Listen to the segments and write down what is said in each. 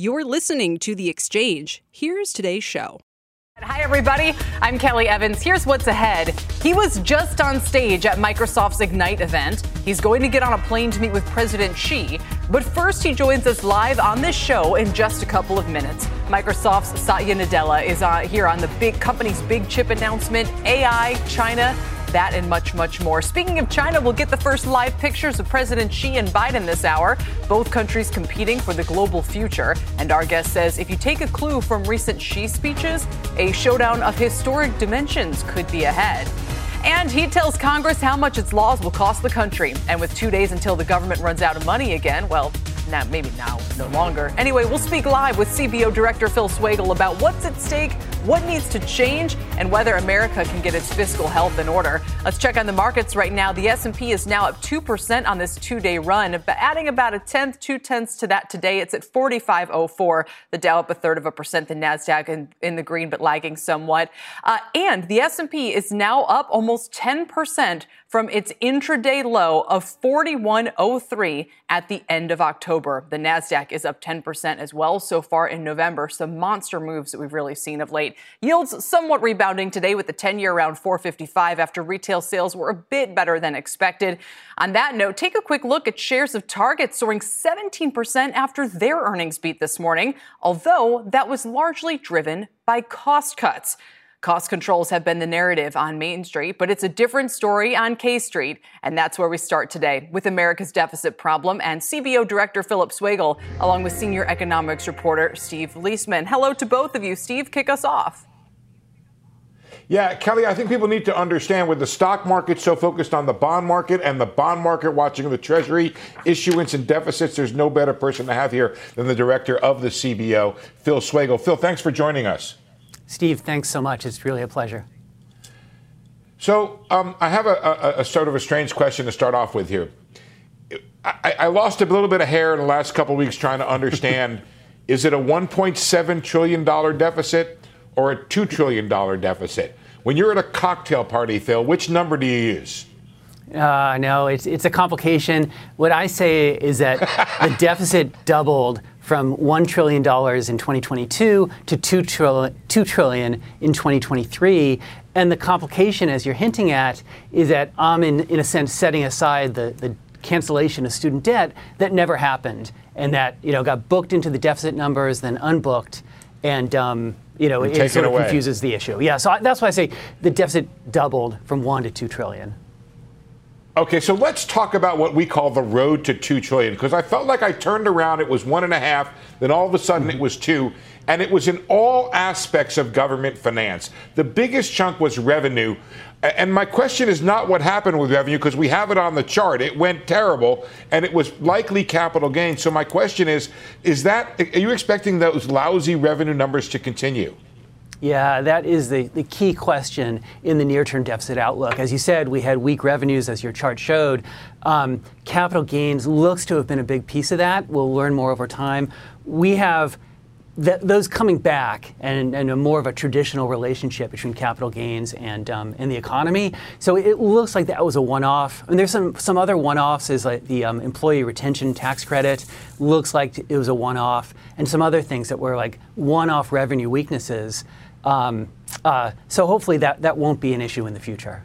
You're listening to The Exchange. Here's today's show. Hi, everybody. I'm Kelly Evans. Here's what's ahead. He was just on stage at Microsoft's Ignite event. He's going to get on a plane to meet with President Xi. But first, he joins us live on this show in just a couple of minutes. Microsoft's Satya Nadella is uh, here on the big company's big chip announcement AI, China, that and much, much more. Speaking of China, we'll get the first live pictures of President Xi and Biden this hour. Both countries competing for the global future. And our guest says if you take a clue from recent Xi speeches, a showdown of historic dimensions could be ahead. And he tells Congress how much its laws will cost the country. And with two days until the government runs out of money again, well, now, maybe now, no longer. Anyway, we'll speak live with CBO Director Phil Swagel about what's at stake, what needs to change, and whether America can get its fiscal health in order. Let's check on the markets right now. The S&P is now up 2% on this two-day run, but adding about a tenth, two tenths to that today. It's at 4504. The Dow up a third of a percent. The Nasdaq in, in the green, but lagging somewhat. Uh, and the S&P is now up almost 10% from its intraday low of 4103 at the end of October. The Nasdaq is up 10% as well so far in November. Some monster moves that we've really seen of late. Yields somewhat rebounding today with the 10-year around 455 after retail sales were a bit better than expected. On that note, take a quick look at shares of Target soaring 17% after their earnings beat this morning, although that was largely driven by cost cuts. Cost controls have been the narrative on Main Street, but it's a different story on K Street. And that's where we start today with America's deficit problem and CBO Director Phillip Swagel, along with senior economics reporter Steve Liesman. Hello to both of you. Steve, kick us off. Yeah, Kelly, I think people need to understand with the stock market so focused on the bond market and the bond market watching the Treasury issuance and deficits, there's no better person to have here than the director of the CBO, Phil Swagel. Phil, thanks for joining us. Steve, thanks so much. It's really a pleasure. So um, I have a, a, a, sort of a strange question to start off with here. I, I lost a little bit of hair in the last couple of weeks trying to understand: is it a 1.7 trillion dollar deficit or a two trillion dollar deficit? When you're at a cocktail party, Phil, which number do you use? Uh, no, it's it's a complication. What I say is that the deficit doubled from $1 trillion in 2022 to $2 trillion, 2 trillion in 2023. And the complication, as you're hinting at, is that I'm, in, in a sense, setting aside the, the cancellation of student debt that never happened and that you know got booked into the deficit numbers, then unbooked. And um, you know, it sort of away. confuses the issue. Yeah, so I, that's why I say the deficit doubled from one to two trillion. Okay, so let's talk about what we call the road to two trillion, because I felt like I turned around, it was one and a half, then all of a sudden it was two, and it was in all aspects of government finance. The biggest chunk was revenue. And my question is not what happened with revenue, because we have it on the chart. It went terrible, and it was likely capital gains. So my question is, is that are you expecting those lousy revenue numbers to continue? Yeah, that is the, the key question in the near term deficit outlook. As you said, we had weak revenues, as your chart showed. Um, capital gains looks to have been a big piece of that. We'll learn more over time. We have th- those coming back and, and, a more of a traditional relationship between capital gains and, um, and the economy. So it looks like that was a one off. And there's some, some other one offs, is like the um, employee retention tax credit, looks like it was a one off, and some other things that were like one off revenue weaknesses. Um, uh, so hopefully that, that won't be an issue in the future.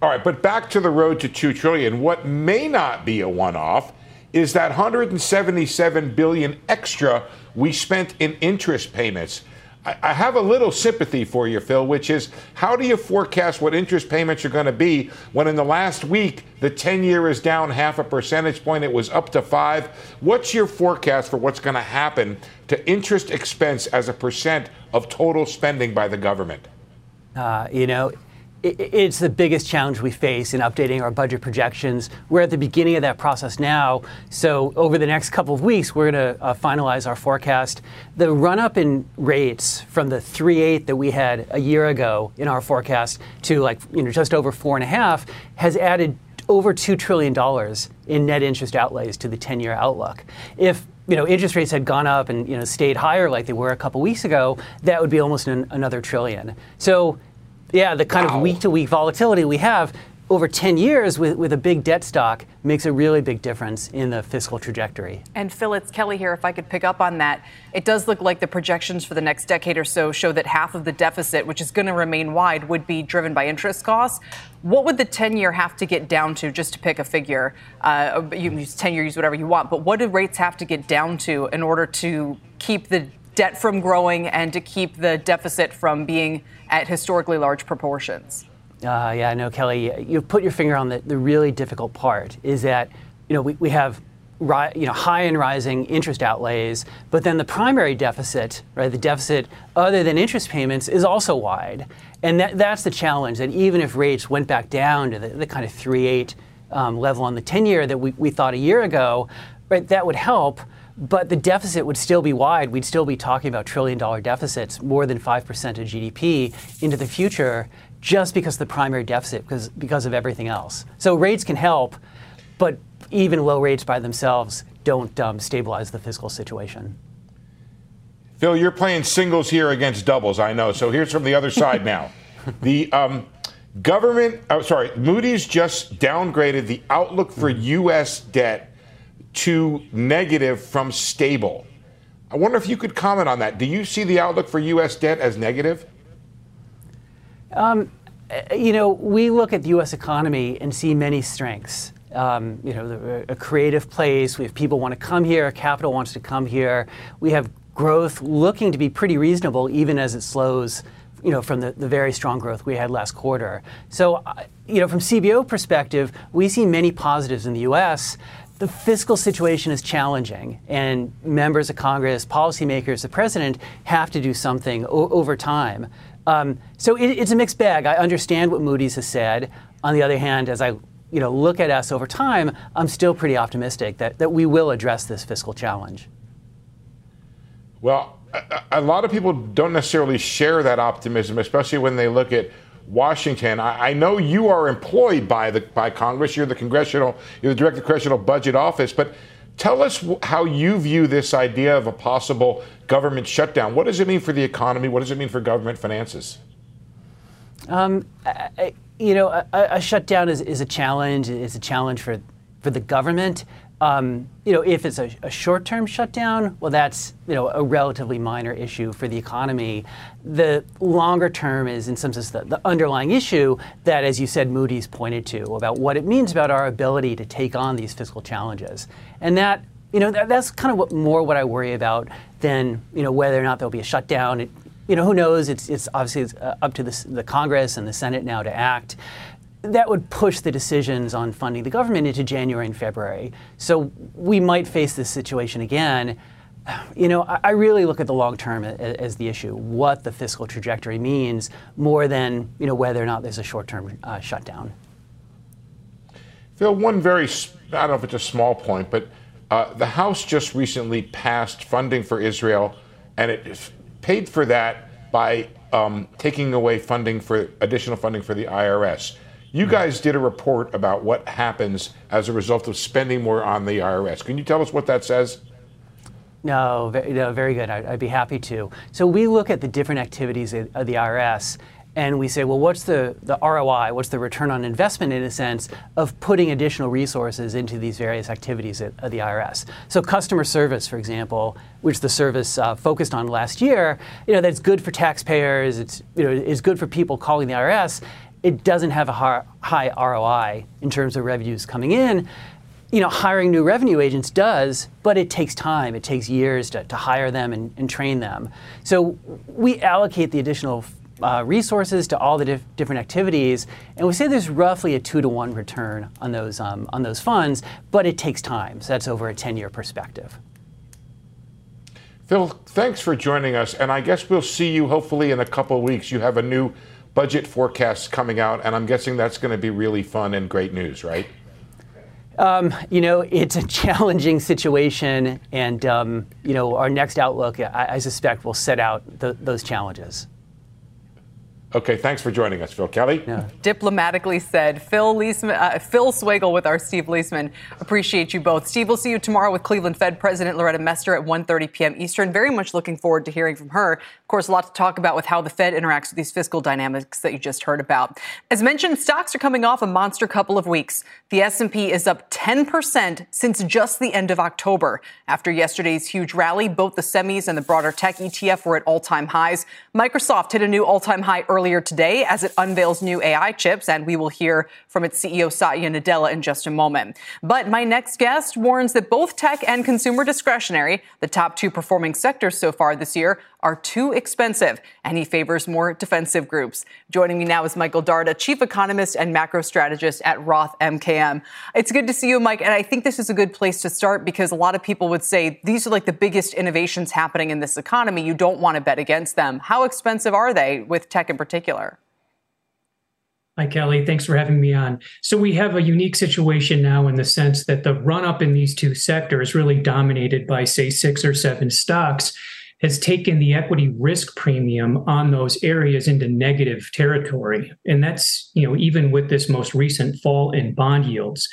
All right, but back to the road to 2 trillion. What may not be a one-off is that 177 billion extra we spent in interest payments. I have a little sympathy for you, Phil, which is how do you forecast what interest payments are going to be when in the last week the 10 year is down half a percentage point? It was up to five. What's your forecast for what's going to happen to interest expense as a percent of total spending by the government? Uh, you know, it's the biggest challenge we face in updating our budget projections. We're at the beginning of that process now. So, over the next couple of weeks, we're going to uh, finalize our forecast. The run up in rates from the 3.8 that we had a year ago in our forecast to like, you know, just over 4.5 has added over $2 trillion in net interest outlays to the 10 year outlook. If you know, interest rates had gone up and you know stayed higher like they were a couple weeks ago, that would be almost an, another trillion. So yeah, the kind wow. of week to week volatility we have over 10 years with, with a big debt stock makes a really big difference in the fiscal trajectory. And Phil, it's Kelly here. If I could pick up on that, it does look like the projections for the next decade or so show that half of the deficit, which is going to remain wide, would be driven by interest costs. What would the 10 year have to get down to, just to pick a figure? Uh, you can use 10 year, use whatever you want, but what do rates have to get down to in order to keep the debt from growing and to keep the deficit from being at historically large proportions? Uh, yeah, no, Kelly, you put your finger on the, the really difficult part is that, you know, we, we have ri- you know, high and rising interest outlays, but then the primary deficit, right, the deficit other than interest payments is also wide. And that, that's the challenge, that even if rates went back down to the, the kind of 3.8 um, level on the 10 year that we, we thought a year ago, right, that would help but the deficit would still be wide. We'd still be talking about trillion dollar deficits, more than 5% of GDP into the future just because of the primary deficit, because, because of everything else. So rates can help, but even low rates by themselves don't um, stabilize the fiscal situation. Phil, you're playing singles here against doubles, I know. So here's from the other side now. The um, government, oh, sorry, Moody's just downgraded the outlook for U.S. debt to negative from stable. I wonder if you could comment on that. Do you see the outlook for U.S. debt as negative? Um, you know, we look at the U.S. economy and see many strengths. Um, you know, a creative place. We have people want to come here. Capital wants to come here. We have growth looking to be pretty reasonable, even as it slows. You know, from the, the very strong growth we had last quarter. So, uh, you know, from CBO perspective, we see many positives in the U.S the fiscal situation is challenging, and members of Congress, policymakers, the president have to do something o- over time. Um, so it, it's a mixed bag. I understand what Moody's has said. On the other hand, as I you know, look at us over time, I'm still pretty optimistic that, that we will address this fiscal challenge. Well, a, a lot of people don't necessarily share that optimism, especially when they look at Washington. I, I, know you are employed by the by Congress. You're the congressional, you're the director of the congressional budget office. But tell us how you view this idea of a possible government shutdown. What does it mean for the economy? What does it mean for government finances? Um, I, you know, a, a shutdown is, is a challenge. It's a challenge for for the government. Um, you know, if it's a, a, short-term shutdown, well, that's you know a relatively minor issue for the economy. The longer term is, in some sense, the, the underlying issue that, as you said, Moody's pointed to about what it means about our ability to take on these fiscal challenges, and that you know that, that's kind of what, more what I worry about than you know whether or not there'll be a shutdown. It, you know, who knows? It's, it's obviously it's uh, up to the, the Congress and the Senate now to act that would push the decisions on funding the government into January and February. So we might face this situation again. You know, I really look at the long term as the issue, what the fiscal trajectory means, more than you know whether or not there's a short-term uh, shutdown. Phil, one very I don't know if it's a small point, but uh, the House just recently passed funding for Israel, and it paid for that by um, taking away funding for additional funding for the IRS. You guys did a report about what happens as a result of spending more on the IRS. Can you tell us what that says? No, no, very good. I'd, I'd, be happy to. So we look at the different activities of the IRS and we say, well, what's the, the ROI? What's the return on investment, in a sense, of putting additional resources into these various activities of the IRS? So, customer service, for example, which the service uh, focused on last year, you know, that's good for taxpayers. It's you know, is good for people calling the IRS it doesn't have a high ROI in terms of revenues coming in. You know, hiring new revenue agents does, but it takes time. It takes years to, to hire them and, and, train them. So we allocate the additional uh, resources to all the dif- different activities, and we say there's roughly a two to one return on those um, on those funds, but it takes time. So that's over a 10-year perspective. Phil, thanks for joining us, and I guess we'll see you hopefully in a couple weeks. You have a new budget forecasts coming out, and I'm guessing that's going to be really fun and great news, right? Um, you know, it's a challenging situation, and um, you know, our next outlook, I, I suspect, will set out the, those challenges. Okay, thanks for joining us, Phil Kelly. Yeah. Diplomatically said, Phil Liesman, uh, Phil Swagel with our Steve Liesman. Appreciate you both. Steve, we'll see you tomorrow with Cleveland Fed President Loretta Mester at 1:30 p.m. Eastern. Very much looking forward to hearing from her. Of course, a lot to talk about with how the Fed interacts with these fiscal dynamics that you just heard about. As mentioned, stocks are coming off a monster couple of weeks. The S&P is up 10% since just the end of October. After yesterday's huge rally, both the semis and the broader tech ETF were at all-time highs. Microsoft hit a new all-time high earlier today as it unveils new AI chips, and we will hear from its CEO Satya Nadella in just a moment. But my next guest warns that both tech and consumer discretionary, the top two performing sectors so far this year, are too expensive, and he favors more defensive groups. Joining me now is Michael Darda, chief economist and macro strategist at Roth MKM. It's good to see you, Mike, and I think this is a good place to start because a lot of people would say these are like the biggest innovations happening in this economy. You don't want to bet against them. How expensive are they with tech in particular? Hi, Kelly. Thanks for having me on. So, we have a unique situation now in the sense that the run up in these two sectors really dominated by, say, six or seven stocks has taken the equity risk premium on those areas into negative territory. And that's, you know, even with this most recent fall in bond yields.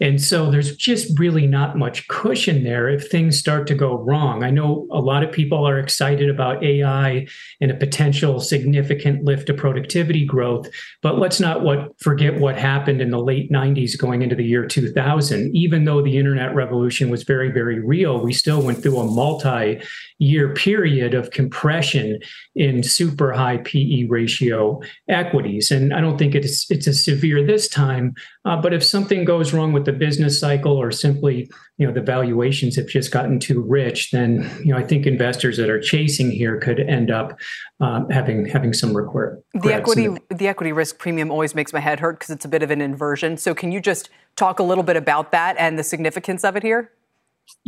And so there's just really not much cushion there if things start to go wrong. I know a lot of people are excited about AI and a potential significant lift to productivity growth, but let's not what forget what happened in the late 90s going into the year 2000. Even though the internet revolution was very very real, we still went through a multi year period of compression in super high PE ratio equities. And I don't think it's it's as severe this time, uh, but if something goes wrong with the business cycle or simply you know the valuations have just gotten too rich, then you know I think investors that are chasing here could end up um, having having some require. The equity the, the equity risk premium always makes my head hurt because it's a bit of an inversion. So can you just talk a little bit about that and the significance of it here?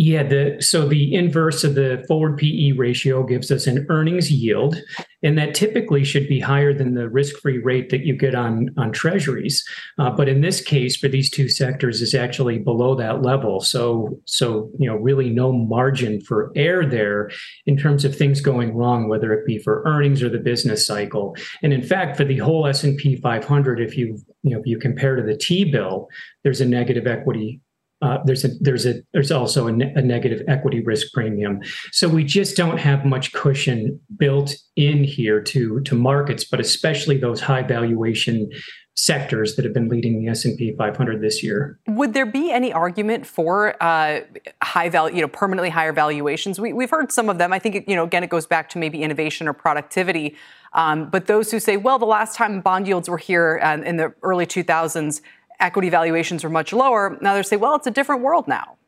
Yeah, the so the inverse of the forward PE ratio gives us an earnings yield, and that typically should be higher than the risk-free rate that you get on on treasuries. Uh, but in this case, for these two sectors, is actually below that level. So so you know really no margin for error there in terms of things going wrong, whether it be for earnings or the business cycle. And in fact, for the whole S and P 500, if you you know if you compare to the T bill, there's a negative equity uh, there's a there's a there's also a, ne- a, negative equity risk premium. So we just don't have much cushion built in here to to markets, but especially those high valuation sectors that have been leading the S&P 500 this year. Would there be any argument for uh, high value, you know, permanently higher valuations? We, have heard some of them. I think, you know, again, it goes back to maybe innovation or productivity. Um, but those who say, well, the last time bond yields were here uh, in the early 2000s, equity valuations were much lower. Now they say, well, it's a different world now.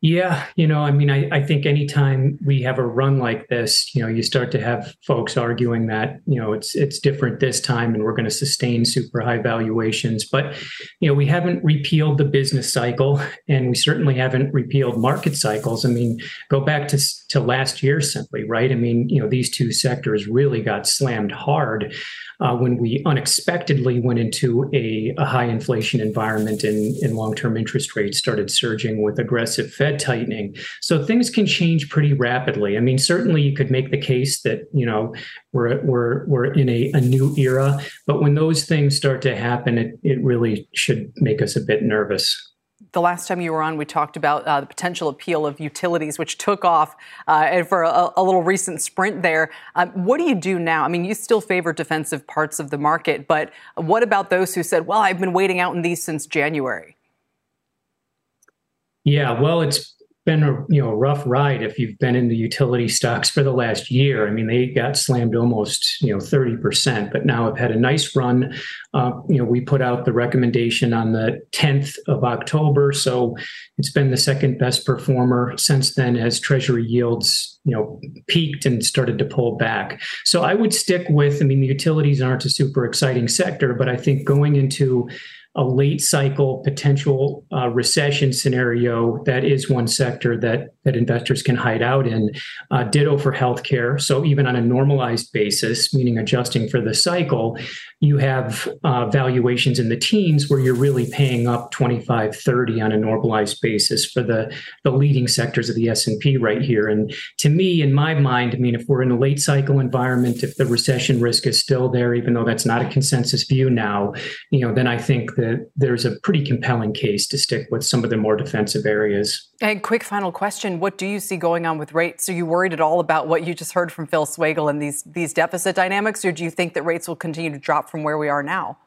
Yeah, you know, I mean, I, I think anytime we have a run like this, you know, you start to have folks arguing that, you know, it's it's different this time and we're going to sustain super high valuations. But, you know, we haven't repealed the business cycle and we certainly haven't repealed market cycles. I mean, go back to to last year simply, right? I mean, you know, these two sectors really got slammed hard uh, when we unexpectedly went into a, a high inflation environment and, and long term interest rates started surging with aggressive Fed tightening. So things can change pretty rapidly. I mean, certainly you could make the case that, you know, we're, we're, we're in a, a new era, but when those things start to happen, it, it really should make us a bit nervous the last time you were on, we talked about uh, the potential appeal of utilities, which took off uh, for a, a, little recent sprint there. Um, what do you do now? I mean, you still favor defensive parts of the market, but what about those who said, well, I've been waiting out in these since January? Yeah, well, it's been a you know rough ride if you've been in the utility stocks for the last year. I mean, they got slammed almost you know thirty percent, but now have had a nice run. Uh, you know, we put out the recommendation on the tenth of October, so it's been the second best performer since then as Treasury yields you know peaked and started to pull back. So I would stick with. I mean, the utilities aren't a super exciting sector, but I think going into a late cycle potential uh, recession scenario, that is one sector that that investors can hide out in. Uh, ditto for healthcare. So even on a normalized basis, meaning adjusting for the cycle, you have uh, valuations in the teens where you're really paying up 25 30 on a normalized basis for the the leading sectors of the s&p right here. And to me in my mind i mean if we're in a late cycle environment if the recession risk is still there even though that's not a consensus view now you know then i think that there's a pretty compelling case to stick with some of the more defensive areas. And quick final question what do you see going on with rates? Are you worried at all about what you just heard from phil swagel and these these deficit dynamics or do you think that rates will continue to drop from where we are now.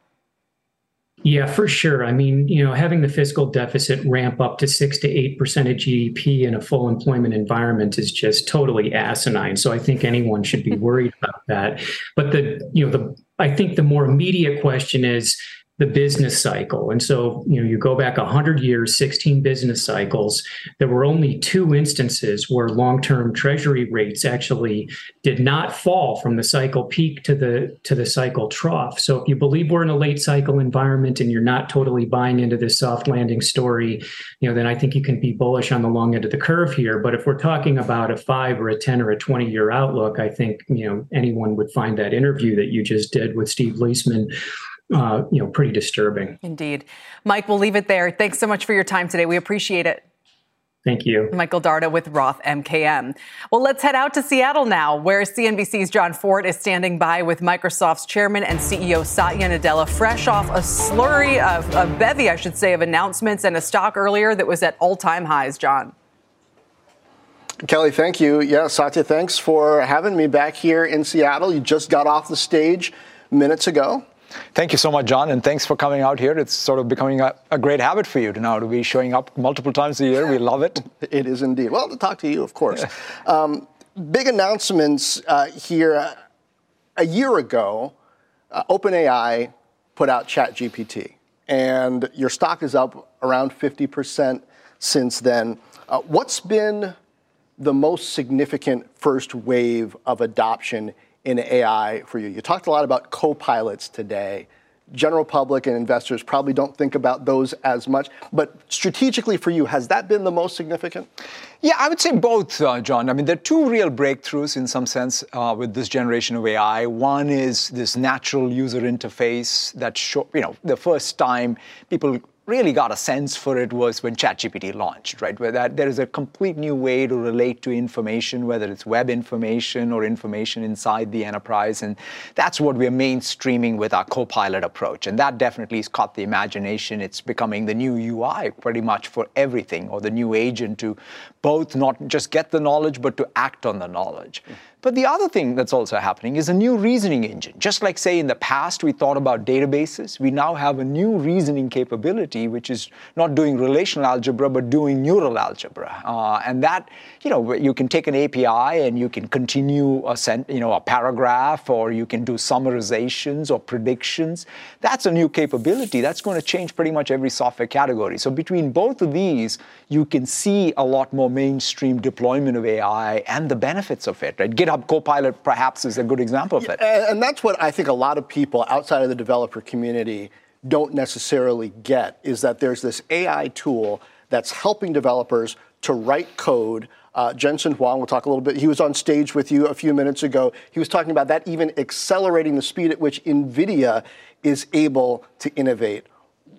Yeah, for sure. I mean, you know, having the fiscal deficit ramp up to six to eight percent of GDP in a full employment environment is just totally asinine. So I think anyone should be worried about that. But the, you know, the I think the more immediate question is the business cycle. And so, you know, you go back 100 years, 16 business cycles, there were only two instances where long-term treasury rates actually did not fall from the cycle peak to the to the cycle trough. So if you believe we're in a late cycle environment and you're not totally buying into this soft landing story, you know, then I think you can be bullish on the long end of the curve here, but if we're talking about a 5 or a 10 or a 20 year outlook, I think, you know, anyone would find that interview that you just did with Steve Liesman uh, you know, pretty disturbing. Indeed. Mike, we'll leave it there. Thanks so much for your time today. We appreciate it. Thank you. Michael Darda with Roth MKM. Well, let's head out to Seattle now, where CNBC's Jon Fortt is standing by with Microsoft's chairman and CEO Satya Nadella, fresh off a slurry of a bevy, I should say, of announcements and a stock earlier that was at all time highs. John. Kelly, thank you. Yeah, Satya, thanks for having me back here in Seattle. You just got off the stage minutes ago. Thank you so much, John, and thanks for coming out here. It's sort of becoming a, a, great habit for you to now to be showing up multiple times a year. We love it. it is indeed. Well, to talk to you, of course. um, big announcements uh, here. A year ago, uh, OpenAI put out ChatGPT, and your stock is up around 50% since then. Uh, what's been the most significant first wave of adoption in AI for you? You talked a lot about co-pilots today. General public and investors probably don't think about those as much, but strategically for you, has that been the most significant? Yeah, I would say both, uh, Jon. I mean, there are two real breakthroughs in some sense uh, with this generation of AI. One is this natural user interface that, show, you know, the first time people really got a sense for it was when ChatGPT launched, right? Where that there is a complete new way to relate to information, whether it's web information or information inside the enterprise. And that's what we're mainstreaming with our Copilot approach. And that definitely has caught the imagination. It's becoming the new UI pretty much for everything, or the new agent to both not just get the knowledge, but to act on the knowledge. Mm-hmm. But the other thing that's also happening is a new reasoning engine. Just like, say, in the past we thought about databases, we now have a new reasoning capability, which is not doing relational algebra, but doing neural algebra. Uh, and that, you know, you can take an API and you can continue a, sent, you know, a paragraph, or you can do summarizations or predictions. That's a new capability. That's going to change pretty much every software category. So between both of these, you can see a lot more mainstream deployment of AI and the benefits of it. Right? Copilot perhaps is a good example of it. And that's what I think a lot of people outside of the developer community don't necessarily get is that there's this AI tool that's helping developers to write code. Uh, Jensen Huang, we'll talk a little bit. He was on stage with you a few minutes ago. He was talking about that even accelerating the speed at which NVIDIA is able to innovate.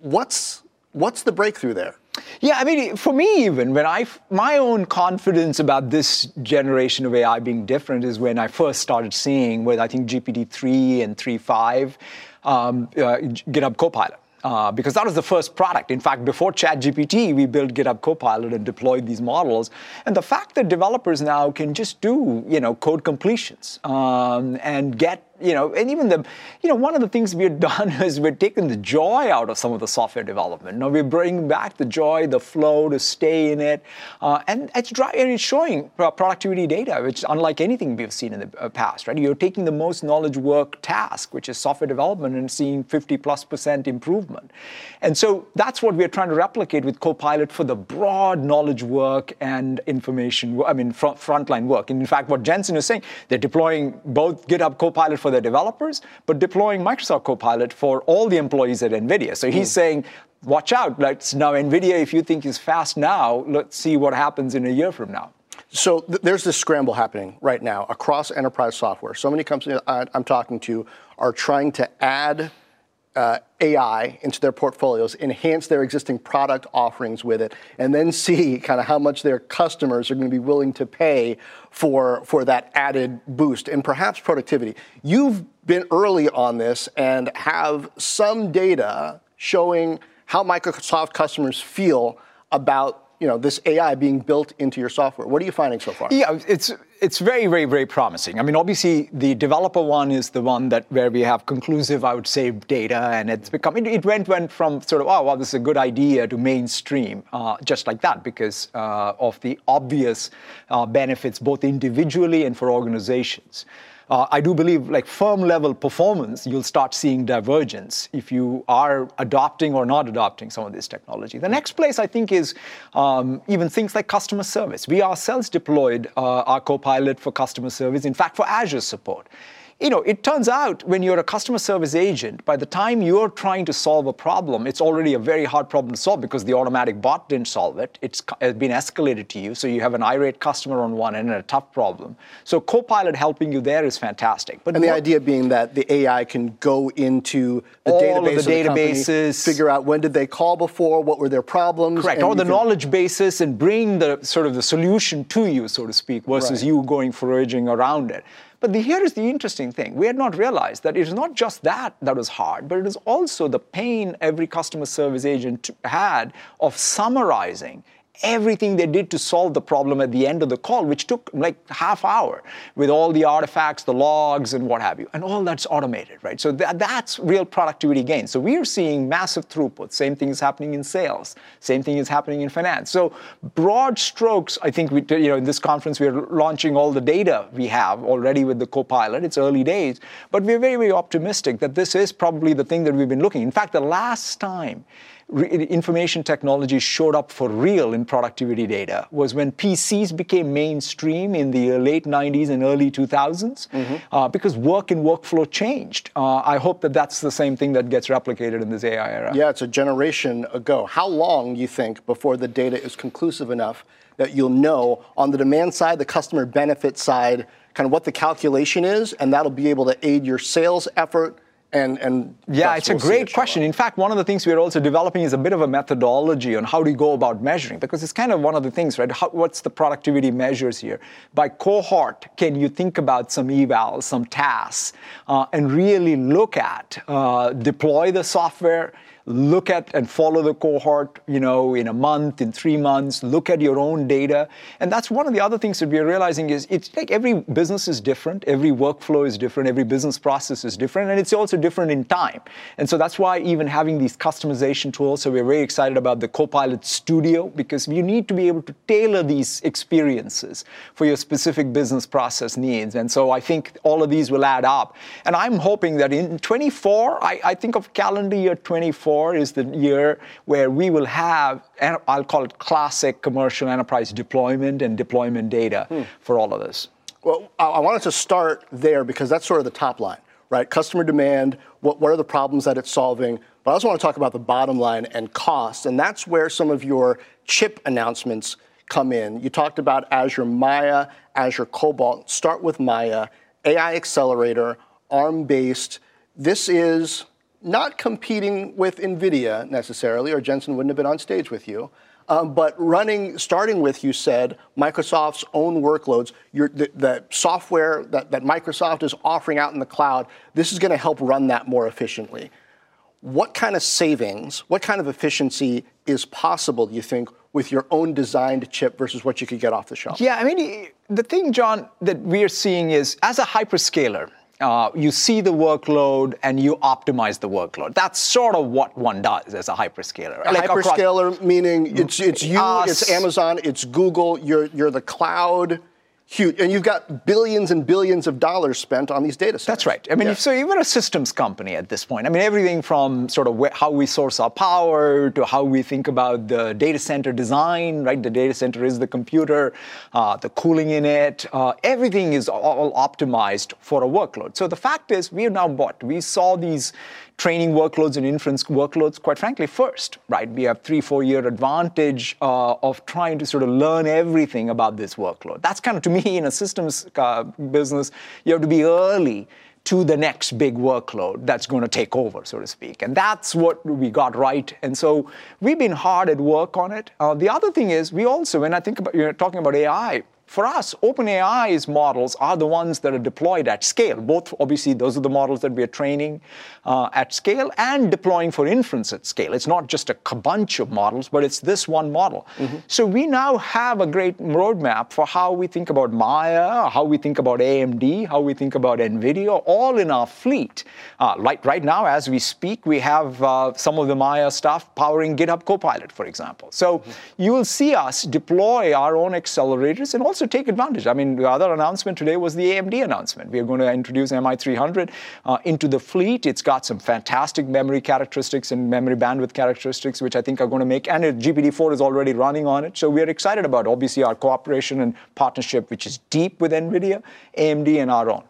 What's, what's the breakthrough there? Yeah, I mean, for me, even when I, my own confidence about this generation of AI being different is when I first started seeing with I think GPT 3 and 3.5, um, uh, GitHub Copilot. Uh, because that was the first product. In fact, before ChatGPT, we built GitHub Copilot and deployed these models. And the fact that developers now can just do, you know, code completions um, and get you know, and even the, you know, one of the things we've done is we've taken the joy out of some of the software development. Now we're bringing back the joy, the flow to stay in it, uh, and it's driving, and it's showing productivity data, which unlike anything we've seen in the uh, past, right? You're taking the most knowledge work task, which is software development, and seeing 50 plus percent improvement. And so that's what we're trying to replicate with Copilot for the broad knowledge work and information, I mean, front, frontline work. And in fact, what Jensen is saying, they're deploying both GitHub Copilot for the developers, but deploying Microsoft Copilot for all the employees at NVIDIA. So he's mm. saying, watch out. Let's now NVIDIA, if you think is fast now, let's see what happens in a year from now. So th- there's this scramble happening right now across enterprise software. So many companies I, am talking to are trying to add uh, AI into their portfolios, enhance their existing product offerings with it, and then see kind of how much their customers are going to be willing to pay for, for that added boost and perhaps productivity. You've been early on this and have some data showing how Microsoft customers feel about you know this AI being built into your software. What are you finding so far? Yeah, it's it's very very very promising. I mean, obviously the developer one is the one that where we have conclusive, I would say, data, and it's become it, it went went from sort of oh well this is a good idea to mainstream uh, just like that because uh, of the obvious uh, benefits both individually and for organizations uh, I do believe like firm level performance, you'll start seeing divergence if you are adopting or not adopting some of this technology. The next place I think is um, even things like customer service. We ourselves deployed uh, our Copilot for customer service, in fact, for Azure support you know, it turns out when you're a customer service agent, by the time you're trying to solve a problem, it's already a very hard problem to solve because the automatic bot didn't solve it. It's been escalated to you. So you have an irate customer on one end and a tough problem. So Copilot helping you there is fantastic. But and the idea being that the AI can go into the all database of the databases, company, figure out when did they call before, what were their problems, correct, or the can... knowledge basis, and bring the sort of the solution to you, so to speak, versus right. you going foraging around it. But the, here is the interesting thing. We had not realized that it is not just that that was hard, but it is also the pain every customer service agent had of summarizing everything they did to solve the problem at the end of the call, which took like half hour with all the artifacts, the logs, and what have you. And all that's automated, right? So that, that's real productivity gain. So we are seeing massive throughput. Same thing is happening in sales. Same thing is happening in finance. So broad strokes, I think we, you know, in this conference we're launching all the data we have already with the Copilot. It's early days, but we're very, very optimistic that this is probably the thing that we've been looking. In fact, the last time information technology showed up for real in productivity data was when PCs became mainstream in the late 90s and early 2000s mm-hmm. uh, because work and workflow changed. Uh, I hope that that's the same thing that gets replicated in this AI era. Yeah, it's a generation ago. How long, you think, before the data is conclusive enough that you'll know on the demand side, the customer benefit side, kind of what the calculation is, and that'll be able to aid your sales effort and, and yeah, it's a great question. In fact, one of the things we're also developing is a bit of a methodology on how do you go about measuring, because it's kind of one of the things, right? How, what's the productivity measures here? By cohort, can you think about some evals, some tasks, uh, and really look at, uh, deploy the software, look at and follow the cohort, you know, in a month, in three months, look at your own data. And that's one of the other things that we're realizing is it's like every business is different, every workflow is different, every business process is different, and it's also different in time. And so that's why even having these customization tools, so we're very excited about the Copilot Studio because you need to be able to tailor these experiences for your specific business process needs. And so I think all of these will add up. And I'm hoping that in 24, I, I think of calendar year 24, 2024 is the year where we will have, I'll call it classic commercial enterprise deployment and deployment data hmm. for all of this. Well, I wanted to start there because that's sort of the top line, right? Customer demand, what, what are the problems that it's solving? But I also want to talk about the bottom line and cost, and that's where some of your chip announcements come in. You talked about Azure Maia, Azure Cobalt. Start with Maia, AI accelerator, ARM based. This is not competing with NVIDIA necessarily, or Jensen wouldn't have been on stage with you. Um, but running, starting with, you said, Microsoft's own workloads, your, the, the, software that, that Microsoft is offering out in the cloud, this is going to help run that more efficiently. What kind of savings, what kind of efficiency is possible, do you think, with your own designed chip versus what you could get off the shelf? Yeah, I mean, the thing, John, that we are seeing is as a hyperscaler, uh, you see the workload and you optimize the workload. That's sort of what one does as a hyperscaler. A like hyperscaler across, meaning it's it's you, us, it's Amazon, it's Google. You're you're the cloud huge, and you've got billions and billions of dollars spent on these data centers. That's right. I mean, yeah. so even a systems company at this point. I mean, everything from sort of how we source our power to how we think about the data center design. Right, the data center is the computer, uh, the cooling in it. Uh, everything is all optimized for a workload. So the fact is, we have now bought. We saw these training workloads and inference workloads, quite frankly, first, right? We have three, four year advantage uh, of trying to sort of learn everything about this workload. That's kind of, to me, in a systems uh, business, you have to be early to the next big workload that's going to take over, so to speak. And that's what we got right. And so we've been hard at work on it. Uh, the other thing is, we also, when I think about, you're talking about AI, for us, OpenAI's models are the ones that are deployed at scale. Both, obviously, those are the models that we are training uh, at scale and deploying for inference at scale. It's not just a bunch of models, but it's this one model. Mm-hmm. So we now have a great roadmap for how we think about Maia, how we think about AMD, how we think about NVIDIA, all in our fleet. Uh, right, right now, as we speak, we have uh, some of the Maia stuff powering GitHub Copilot, for example. So mm-hmm. you will see us deploy our own accelerators and also take advantage. I mean, the other announcement today was the AMD announcement. We are going to introduce MI300 uh, into the fleet. It's got some fantastic memory characteristics and memory bandwidth characteristics, which I think are going to make, and GPT-4 is already running on it. So we are excited about, obviously, our cooperation and partnership, which is deep with NVIDIA, AMD, and our own.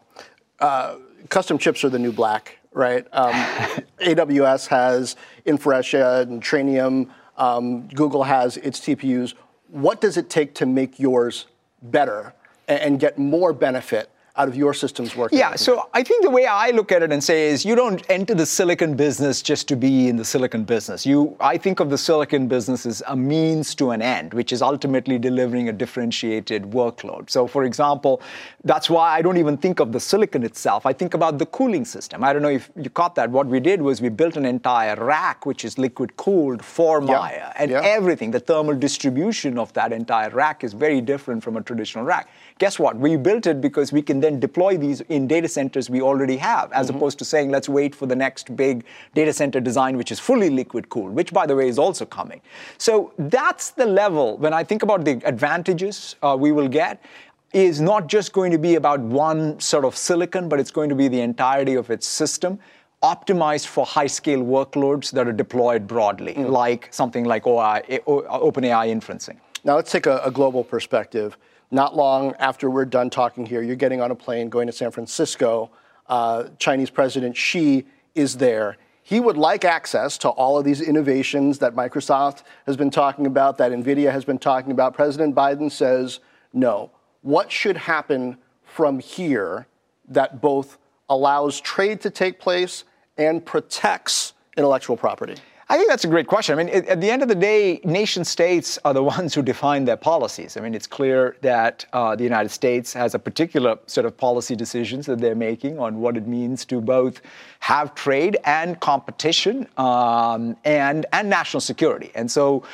Uh, custom chips are the new black, right? Um, AWS has Inferentia and Trainium. Um, Google has its TPUs. What does it take to make yours better and get more benefit out of your systems working? Yeah, so I think the way I look at it and say is you don't enter the silicon business just to be in the silicon business. You, I think of the silicon business as a means to an end, which is ultimately delivering a differentiated workload. So, for example, that's why I don't even think of the silicon itself. I think about the cooling system. I don't know if you caught that. What we did was we built an entire rack, which is liquid cooled for Maia, and yeah. everything. The thermal distribution of that entire rack is very different from a traditional rack. Guess what? We built it because we can then deploy these in data centers we already have, as mm-hmm. opposed to saying, let's wait for the next big data center design, which is fully liquid cooled, which, by the way, is also coming. So that's the level. When I think about the advantages uh, we will get, is not just going to be about one sort of silicon, but it's going to be the entirety of its system optimized for high scale workloads that are deployed broadly, mm. like something like OI, OpenAI inferencing. Now let's take a, a global perspective not long after we're done talking here, you're getting on a plane going to San Francisco. Uh, Chinese President Xi is there. He would like access to all of these innovations that Microsoft has been talking about, that NVIDIA has been talking about. President Biden says no. What should happen from here that both allows trade to take place and protects intellectual property? I think that's a great question. I mean, at the end of the day, nation states are the ones who define their policies. I mean, it's clear that uh, the United States has a particular set of policy decisions that they're making on what it means to both have trade and competition um, and, and national security. And so,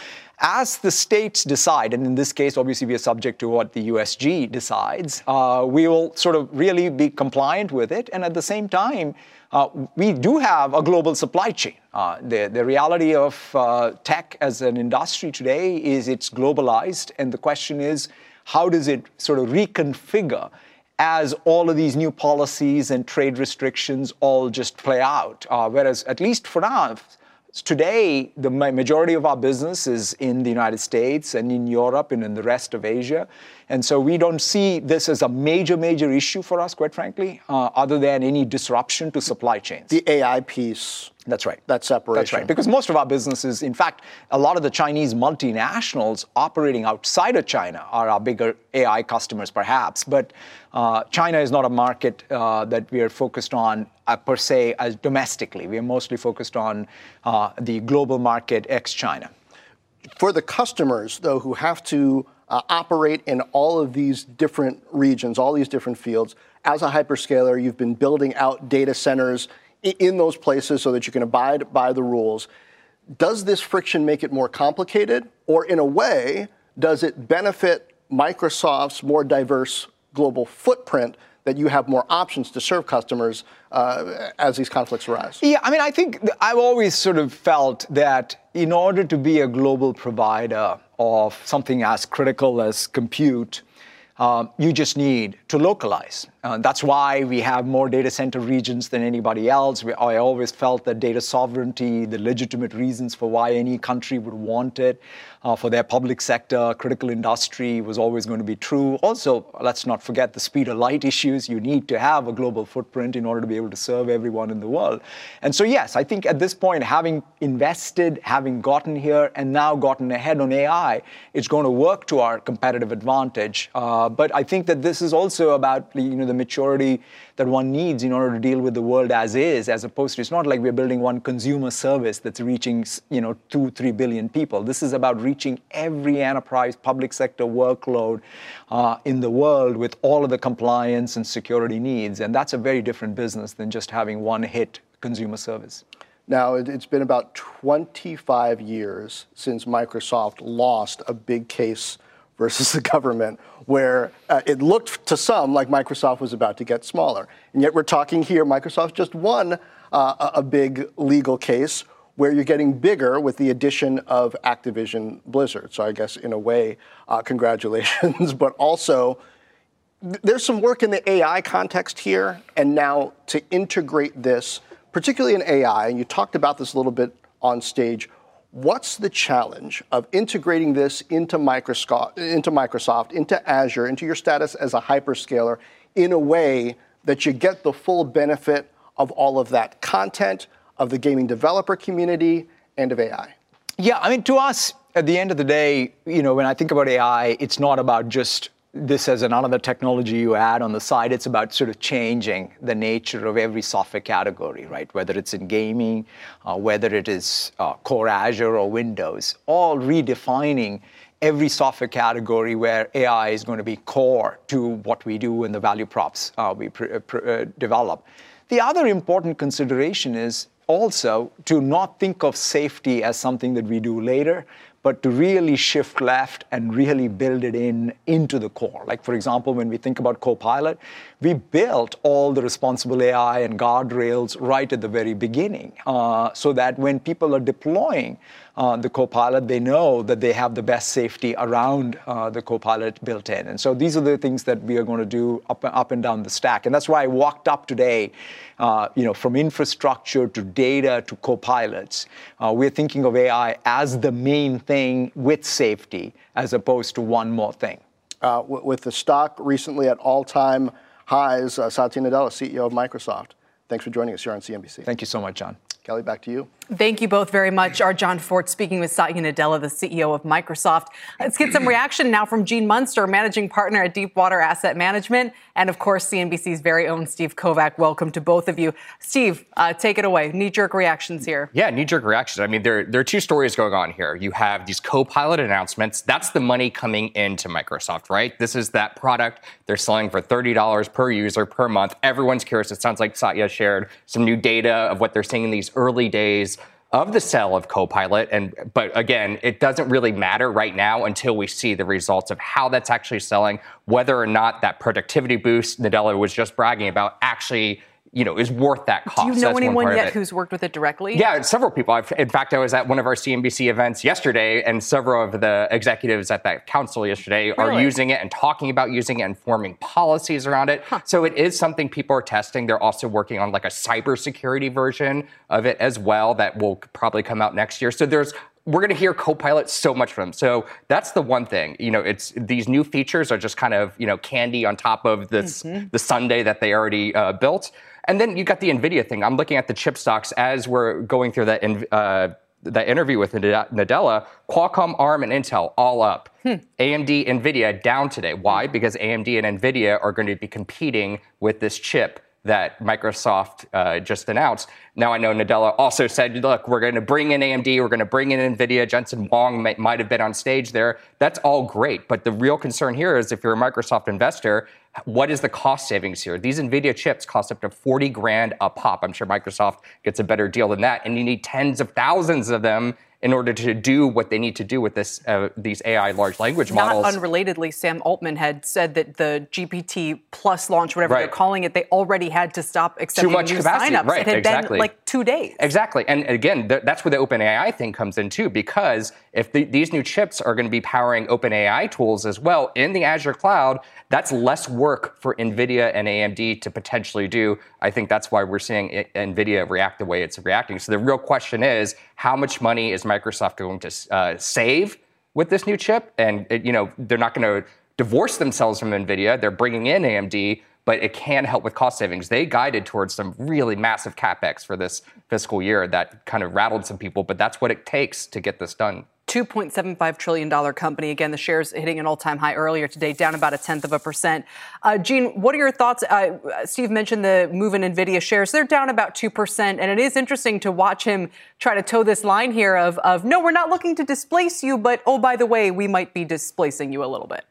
as the states decide, and in this case, obviously, we are subject to what the USG decides, uh, we will sort of really be compliant with it. And at the same time, uh, we do have a global supply chain. Uh, the, the reality of uh, tech as an industry today is it's globalized, and the question is, how does it sort of reconfigure as all of these new policies and trade restrictions all just play out? Uh, whereas, at least for now, Today, the majority of our business is in the United States and in Europe and in the rest of Asia. And so we don't see this as a major, major issue for us, quite frankly, uh, other than any disruption to supply chains. The AI piece. That's right. That separation. That's right. Because most of our businesses, in fact, a lot of the Chinese multinationals operating outside of China are our bigger AI customers, perhaps. But uh, China is not a market uh, that we are focused on uh, per se as domestically. We are mostly focused on uh, the global market ex China. For the customers, though, who have to uh, operate in all of these different regions, all these different fields. As a hyperscaler, you've been building out data centers in those places so that you can abide by the rules. Does this friction make it more complicated? Or, in a way, does it benefit Microsoft's more diverse global footprint that you have more options to serve customers uh, as these conflicts arise? Yeah, I mean, I think I've always sort of felt that in order to be a global provider of something as critical as compute, um, you just need to localize. Uh, that's why we have more data center regions than anybody else. We, I always felt that data sovereignty, the legitimate reasons for why any country would want it, uh, for their public sector, critical industry was always going to be true. Also, let's not forget the speed of light issues. You need to have a global footprint in order to be able to serve everyone in the world. And so, yes, I think at this point, having invested, having gotten here, and now gotten ahead on AI, it's going to work to our competitive advantage. Uh, but I think that this is also about you know the maturity that one needs in order to deal with the world as is, as opposed to it's not like we're building one consumer service that's reaching you know two, three billion people. This is about reaching every enterprise public sector workload uh, in the world with all of the compliance and security needs, and that's a very different business than just having one hit consumer service. Now, it's been about 25 years since Microsoft lost a big case versus the government, where uh, it looked to some like Microsoft was about to get smaller. And yet we're talking here, Microsoft just won uh, a big legal case where you're getting bigger with the addition of Activision Blizzard. So I guess in a way, uh, congratulations, but also there's some work in the AI context here, and now to integrate this, particularly in AI, and you talked about this a little bit on stage What's the challenge of integrating this into Microsoft, into Microsoft, into Azure, into your status as a hyperscaler in a way that you get the full benefit of all of that content, of the gaming developer community, and of AI? Yeah, I mean, to us, at the end of the day, you know, when I think about AI, it's not about just this as another technology you add on the side. It's about sort of changing the nature of every software category, right? Whether it's in gaming, uh, whether it is uh, core Azure or Windows, all redefining every software category where AI is going to be core to what we do and the value props uh, we uh, uh, develop. The other important consideration is also to not think of safety as something that we do later, but to really shift left and really build it in into the core. Like for example, when we think about Copilot, we built all the responsible AI and guardrails right at the very beginning, uh, so that when people are deploying uh, the Copilot, they know that they have the best safety around uh, the Copilot built in. And so these are the things that we are going to do up, up and down the stack. And that's why I walked up today, uh, you know, from infrastructure to data to Copilots. Uh, we're thinking of AI as the main thing with safety, as opposed to one more thing. Uh, with the stock recently at all-time highs, uh, Satya Nadella, CEO of Microsoft. Thanks for joining us here on CNBC. Thank you so much, Jon. Kelly, back to you. Thank you both very much. Our Jon Fortt speaking with Satya Nadella, the CEO of Microsoft. Let's get some reaction now from Gene Munster, managing partner at Deepwater Asset Management, and of course, CNBC's very own Steve Kovach. Welcome to both of you. Steve, uh, take it away. Knee jerk reactions here. Yeah, knee jerk reactions. I mean, there, there are two stories going on here. You have these Copilot announcements. That's the money coming into Microsoft, right? This is that product they're selling for $30 per user per month. Everyone's curious. It sounds like Satya shared some new data of what they're seeing in these early days of the sale of Copilot. And but again, it doesn't really matter right now until we see the results of how that's actually selling, whether or not that productivity boost Nadella was just bragging about actually you know, is worth that cost. Do you know That's anyone yet who's worked with it directly? Yeah, several people. I've, in fact, I was at one of our CNBC events yesterday, and several of the executives at that council yesterday really? are using it and talking about using it and forming policies around it. Huh. So it is something people are testing. They're also working on like a cybersecurity version of it as well that will probably come out next year. So there's we're going to hear Copilot so much from them. So that's the one thing. You know, it's these new features are just kind of you know candy on top of this mm-hmm. the sundae that they already uh, built. And then you got the Nvidia thing. I'm looking at the chip stocks as we're going through that. Uh, that interview with Nadella, Qualcomm, ARM, and Intel all up. Hmm. AMD, Nvidia down today. Why? Because AMD and Nvidia are going to be competing with this chip that Microsoft uh, just announced. Now I know Nadella also said, look, we're going to bring in AMD, we're going to bring in NVIDIA. Jensen Huang might, might have been on stage there. That's all great. But the real concern here is if you're a Microsoft investor, what is the cost savings here? These NVIDIA chips cost up to 40 grand a pop. I'm sure Microsoft gets a better deal than that. And you need tens of thousands of them in order to do what they need to do with this uh, these AI large language models. Not unrelatedly, Sam Altman had said that the GPT Plus launch, whatever Right. they're calling it, they already had to stop accepting much new capacity, signups. right, It had exactly. been like two days. Exactly. And again, th- that's where the OpenAI thing comes in too, because if the, these new chips are going to be powering OpenAI tools as well in the Azure cloud, that's less work for NVIDIA and AMD to potentially do. I think that's why we're seeing it, NVIDIA react the way it's reacting. So the real question is, how much money is Microsoft going to uh, save with this new chip? And it, you know, they're not going to divorce themselves from NVIDIA. They're bringing in AMD, but it can help with cost savings. They guided towards some really massive capex for this fiscal year that kind of rattled some people, but that's what it takes to get this done. $2.75 trillion company. Again, the shares hitting an all time high earlier today, down about a tenth of a percent. Uh, Gene, what are your thoughts? Uh, Steve mentioned the move in NVIDIA shares. They're down about 2%. And it is interesting to watch him try to toe this line here of, of no, we're not looking to displace you, but oh, by the way, we might be displacing you a little bit.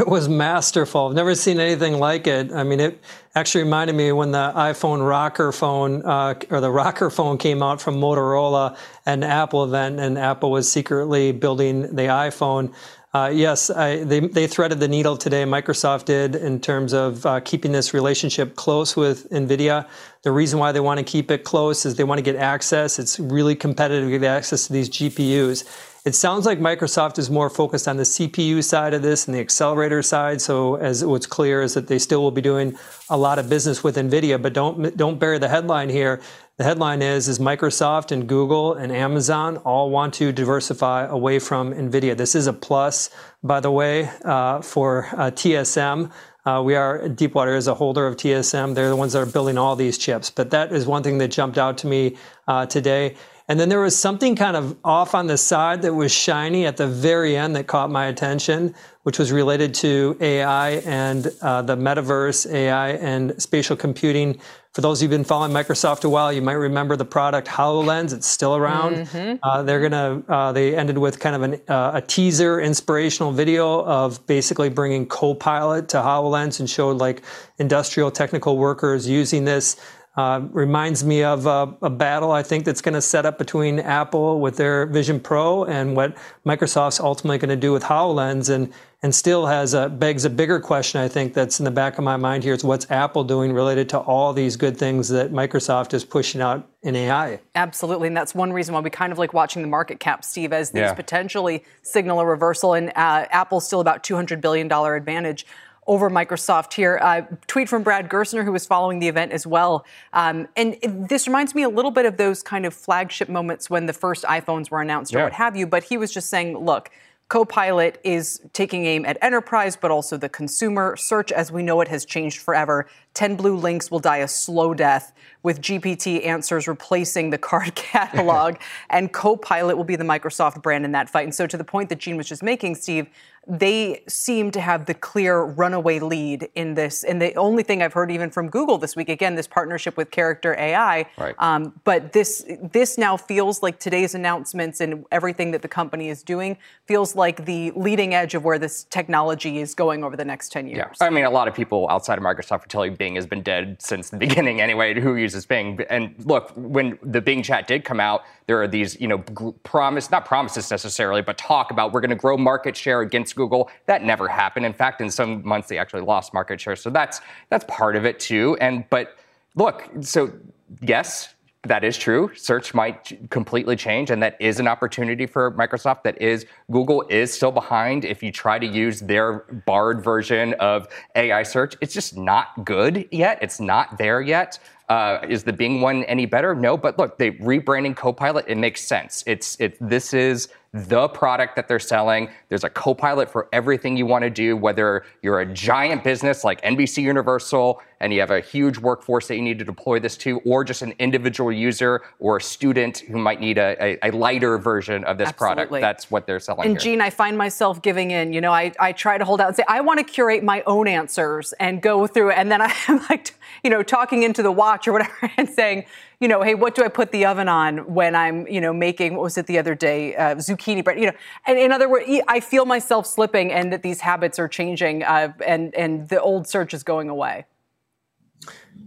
It was masterful. I've never seen anything like it. I mean, it actually reminded me when the iPhone ROKR phone uh, or the ROKR phone came out from Motorola an Apple event, and Apple was secretly building the iPhone. Uh, yes, I, they, they threaded the needle today. Microsoft did in terms of uh, keeping this relationship close with NVIDIA. The reason why they want to keep it close is they want to get access. It's really competitive to get access to these GPUs. It sounds like Microsoft is more focused on the CPU side of this and the accelerator side. So, as what's clear is that they still will be doing a lot of business with NVIDIA, but don't don't bury the headline here. The headline is is Microsoft and Google and Amazon all want to diversify away from NVIDIA. This is a plus, by the way, uh, for uh, TSM. Uh, we are Deepwater is a holder of TSM. They're the ones that are building all these chips. But that is one thing that jumped out to me uh, today. And then there was something kind of off on the side that was shiny at the very end that caught my attention, which was related to AI and uh, the metaverse, AI and spatial computing. For those who've been following Microsoft a while, you might remember the product HoloLens. It's still around. Uh, they're gonna. Uh, they ended with kind of an, uh, a teaser, inspirational video of basically bringing Copilot to HoloLens and showed like industrial technical workers using this. Uh, reminds me of uh, a battle I think that's going to set up between Apple with their Vision Pro and what Microsoft's ultimately going to do with HoloLens, and and still has a begs a bigger question I think that's in the back of my mind here is what's Apple doing related to all these good things that Microsoft is pushing out in AI. Absolutely, and that's one reason why we kind of like watching the market cap, Steve, as these Yeah. potentially signal a reversal. And uh, Apple's still about two hundred billion dollar advantage over Microsoft here. Uh, tweet from Brad Gerstner, who was following the event as well. Um, and it- this reminds me a little bit of those kind of flagship moments when the first iPhones were announced or what have you. But he was just saying, look. Copilot is taking aim at enterprise, but also the consumer. Search, as we know it, has changed forever. 10 blue links will die a slow death, with GPT answers replacing the card catalog, and Copilot will be the Microsoft brand in that fight. And so, to the point that Gene was just making, Steve, they seem to have the clear runaway lead in this. And the only thing I've heard, even from Google this week, again, this partnership with Character AI. Right. Um, but this this now feels like today's announcements and everything that the company is doing feels like the leading edge of where this technology is going over the next 10 years. Yeah. I mean, a lot of people outside of Microsoft would tell you Bing has been dead since the beginning anyway. Who uses Bing? And look, when the Bing chat did come out, there are these, you know, promise, not promises necessarily, but talk about we're going to grow market share against Google. That never happened. In fact, in some months they actually lost market share. So that's that's part of it too. And but look, so yes, that is true. Search might completely change, and that is an opportunity for Microsoft. That is, Google is still behind. If you try to use their Bard version of AI search, it's just not good yet. It's not there yet. Uh, is the Bing one any better? No, but look, they rebranding Copilot. It makes sense. It's it. This is the product that they're selling. There's a Copilot for everything you want to do, whether you're a giant business like NBC Universal and you have a huge workforce that you need to deploy this to, or just an individual user or a student who might need a, a, a lighter version of this Absolutely. product. That's what they're selling And here. Gene, I find myself giving in. You know, I, I try to hold out and say, I want to curate my own answers and go through it. And then I'm like, you know, talking into the watch or whatever and saying, you know, hey, what do I put the oven on when I'm, you know, making, what was it the other day? Uh, zucchini bread, you know. And in other words, I feel myself slipping and that these habits are changing uh, and, and the old search is going away.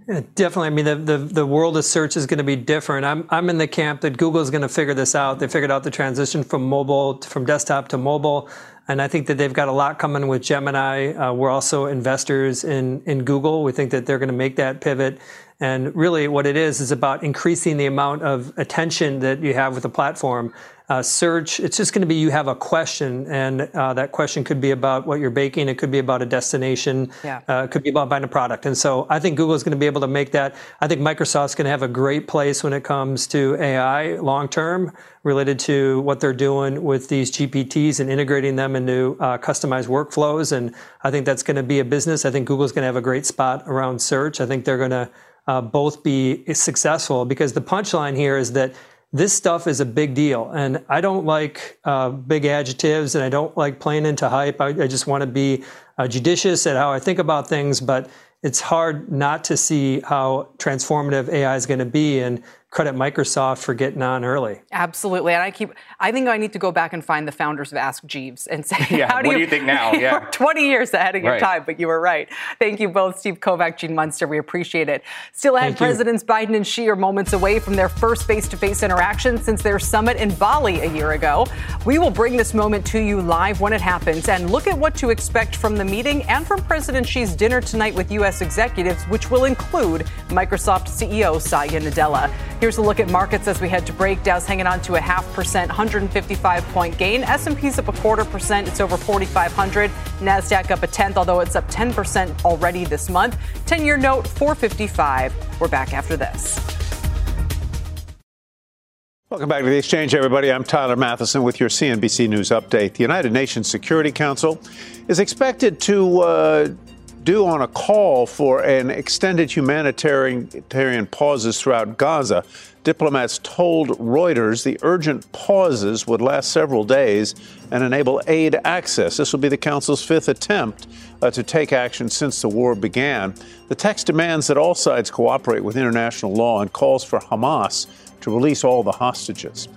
Yeah, definitely. I mean, the, the, the, world of search is going to be different. I'm, I'm in the camp that Google is going to figure this out. They figured out the transition from mobile, from desktop to mobile. And I think that they've got a lot coming with Gemini. Uh, we're also investors in, in Google. We think that they're going to make that pivot. And really, what it is is about increasing the amount of attention that you have with the platform uh, search, it's just going to be you have a question, and uh, that question could be about what you're baking. It could be about a destination. Yeah. Uh, it could be about buying a product. And so I think Google is going to be able to make that. I think Microsoft's going to have a great place when it comes to AI long term related to what they're doing with these GPTs and integrating them into uh, customized workflows. And I think that's going to be a business. I think Google's going to have a great spot around search. I think they're going to uh, both be successful because the punchline here is that this stuff is a big deal. And I don't like uh, big adjectives and I don't like playing into hype. I, I just want to be uh, judicious at how I think about things, but it's hard not to see how transformative AI is going to be. And credit Microsoft for getting on early. Absolutely. And I keep, I think I need to go back and find the founders of Ask Jeeves and say, yeah, how do, what you, do you think now? Yeah. 20 years ahead of your time, but you were right. Thank you both, Steve Kovach, Gene Munster. We appreciate it. Still ahead, Presidents Biden and Xi are moments away from their first face to face interaction since their summit in Bali a year ago. We will bring this moment to you live when it happens and look at what to expect from the meeting and from President Xi's dinner tonight with U.S. executives, which will include Microsoft CEO Satya Nadella. Here's a look at markets as we head to break. Dow's hanging on to a half percent, 155 point gain. S&P's up a quarter percent. It's over 4,500. Nasdaq up a tenth, although it's up 10 percent already this month. 10-year note 455. We're back after this. Welcome back to the exchange, everybody. I'm Tyler Mathisen with your CNBC News update. The United Nations Security Council is expected to uh, due on a call for an extended humanitarian pauses throughout Gaza. Diplomats told Reuters the urgent pauses would last several days and enable aid access. This will be the Council's fifth attempt uh, to take action since the war began. The text demands that all sides cooperate with international law and calls for Hamas to release all the hostages.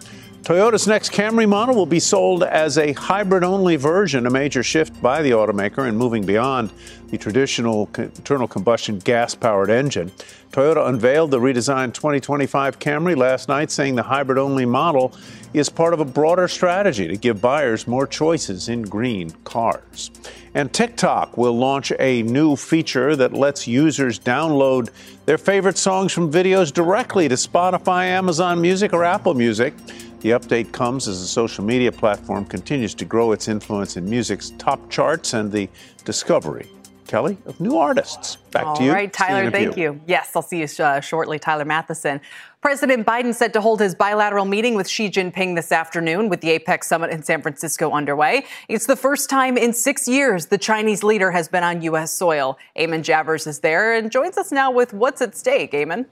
Toyota's next Camry model will be sold as a hybrid only version, a major shift by the automaker in moving beyond the traditional internal combustion gas powered engine. Toyota unveiled the redesigned 2025 Camry last night, saying the hybrid only model is part of a broader strategy to give buyers more choices in green cars. And TikTok will launch a new feature that lets users download their favorite songs from videos directly to Spotify, Amazon Music, or Apple Music. The update comes as the social media platform continues to grow its influence in music's top charts and the discovery Kelly, of new artists. Back All to you. All right, Tyler, thank you. Yes, I'll see you uh, shortly. Tyler Mathisen. President Biden set to hold his bilateral meeting with Xi Jinping this afternoon with the APEC summit in San Francisco underway. It's the first time in six years the Chinese leader has been on U.S. soil. Eamon Javers is there and joins us now with what's at stake. Eamon.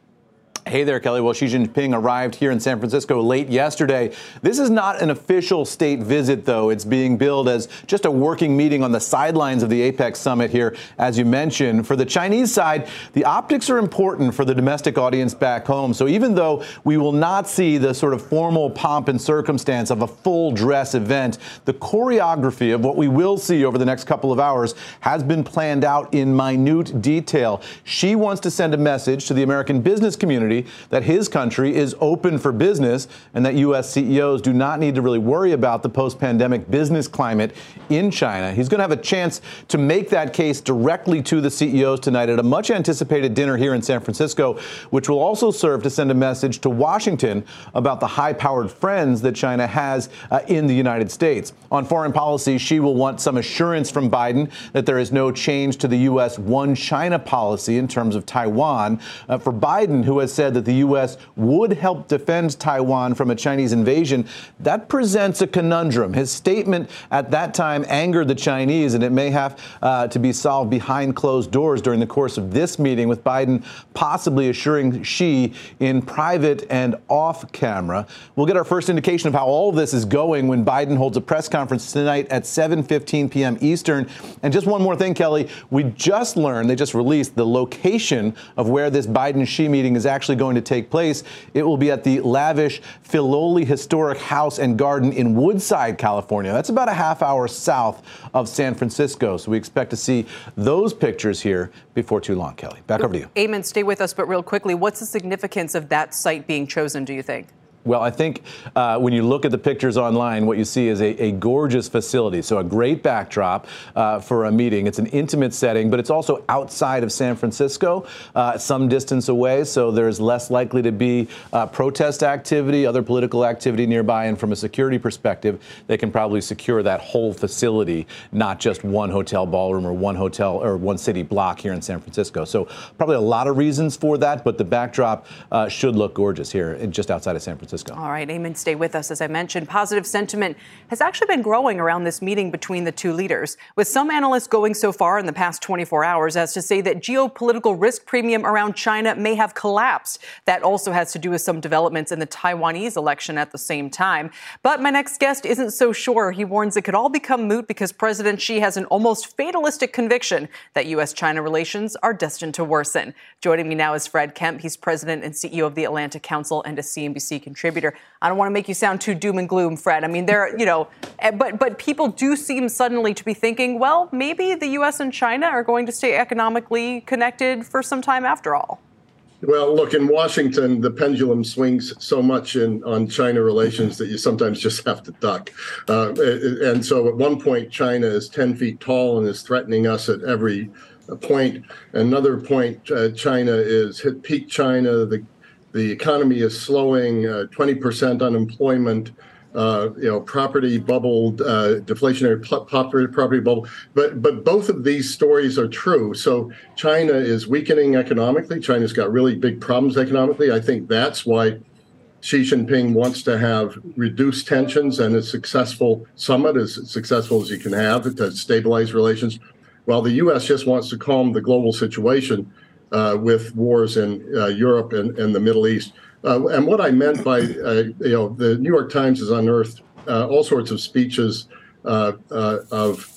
Hey there, Kelly. Well, Xi Jinping arrived here in San Francisco late yesterday. This is not an official state visit, though. It's being billed as just a working meeting on the sidelines of the APEC summit here, as you mentioned. For the Chinese side, the optics are important for the domestic audience back home. So even though we will not see the sort of formal pomp and circumstance of a full dress event, the choreography of what we will see over the next couple of hours has been planned out in minute detail. Xi wants to send a message to the American business community that his country is open for business and that U.S. CEOs do not need to really worry about the post pandemic business climate in China. He's going to have a chance to make that case directly to the CEOs tonight at a much anticipated dinner here in San Francisco, which will also serve to send a message to Washington about the high powered friends that China has uh, in the United States. On foreign policy, Xi will want some assurance from Biden that there is no change to the U.S. one China policy in terms of Taiwan. Uh, for Biden, who has said said that the U.S. would help defend Taiwan from a Chinese invasion, that presents a conundrum. His statement at that time angered the Chinese, and it may have uh, to be solved behind closed doors during the course of this meeting, with Biden possibly assuring Xi in private and off camera. We'll get our first indication of how all this is going when Biden holds a press conference tonight at 7:15 p.m. Eastern. And just one more thing, Kelly, we just learned they just released the location of where this Biden Xi meeting is actually actually going to take place. It will be at the lavish Filoli Historic House and Garden in Woodside, California. That's about a half hour south of San Francisco. So we expect to see those pictures here before too long, Kelly. Back over to you. Eamon, stay with us, but real quickly, what's the significance of that site being chosen, do you think? Well, I think uh, when you look at the pictures online, what you see is a, a gorgeous facility. So, a great backdrop uh, for a meeting. It's an intimate setting, but it's also outside of San Francisco, uh, some distance away. So, there's less likely to be uh, protest activity, other political activity nearby. And from a security perspective, they can probably secure that whole facility, not just one hotel ballroom or one hotel or one city block here in San Francisco. So, probably a lot of reasons for that, but the backdrop uh, should look gorgeous here just outside of San Francisco. Francisco. All right, Eamon, stay with us. As I mentioned, positive sentiment has actually been growing around this meeting between the two leaders, with some analysts going so far in the past 24 hours as to say that geopolitical risk premium around China may have collapsed. That also has to do with some developments in the Taiwanese election at the same time. But my next guest isn't so sure. He warns it could all become moot because President Xi has an almost fatalistic conviction that U.S. China relations are destined to worsen. Joining me now is Fred Kempe. He's president and CEO of the Atlantic Council and a CNBC contributor contributor. I don't want to make you sound too doom and gloom, Fred. I mean, there, you know, eh, but but people do seem suddenly to be thinking, well, maybe the U.S. and China are going to stay economically connected for some time after all. Well, look, in Washington, the pendulum swings so much in on China relations that you sometimes just have to duck. Uh, and so at one point, China is 10 feet tall and is threatening us at every point. Another point, uh, China is hit peak China. The the economy is slowing, uh, 20% unemployment, uh, you know, property bubble, uh, deflationary property, property bubble. But but both of these stories are true. So China is weakening economically. China's got really big problems economically. I think that's why Xi Jinping wants to have reduced tensions and a successful summit, as successful as you can have to stabilize relations, while the U.S. just wants to calm the global situation uh, with wars in uh, Europe and, and, the Middle East. Uh, and what I meant by, uh, you know, the New York Times has unearthed uh, all sorts of speeches uh, of,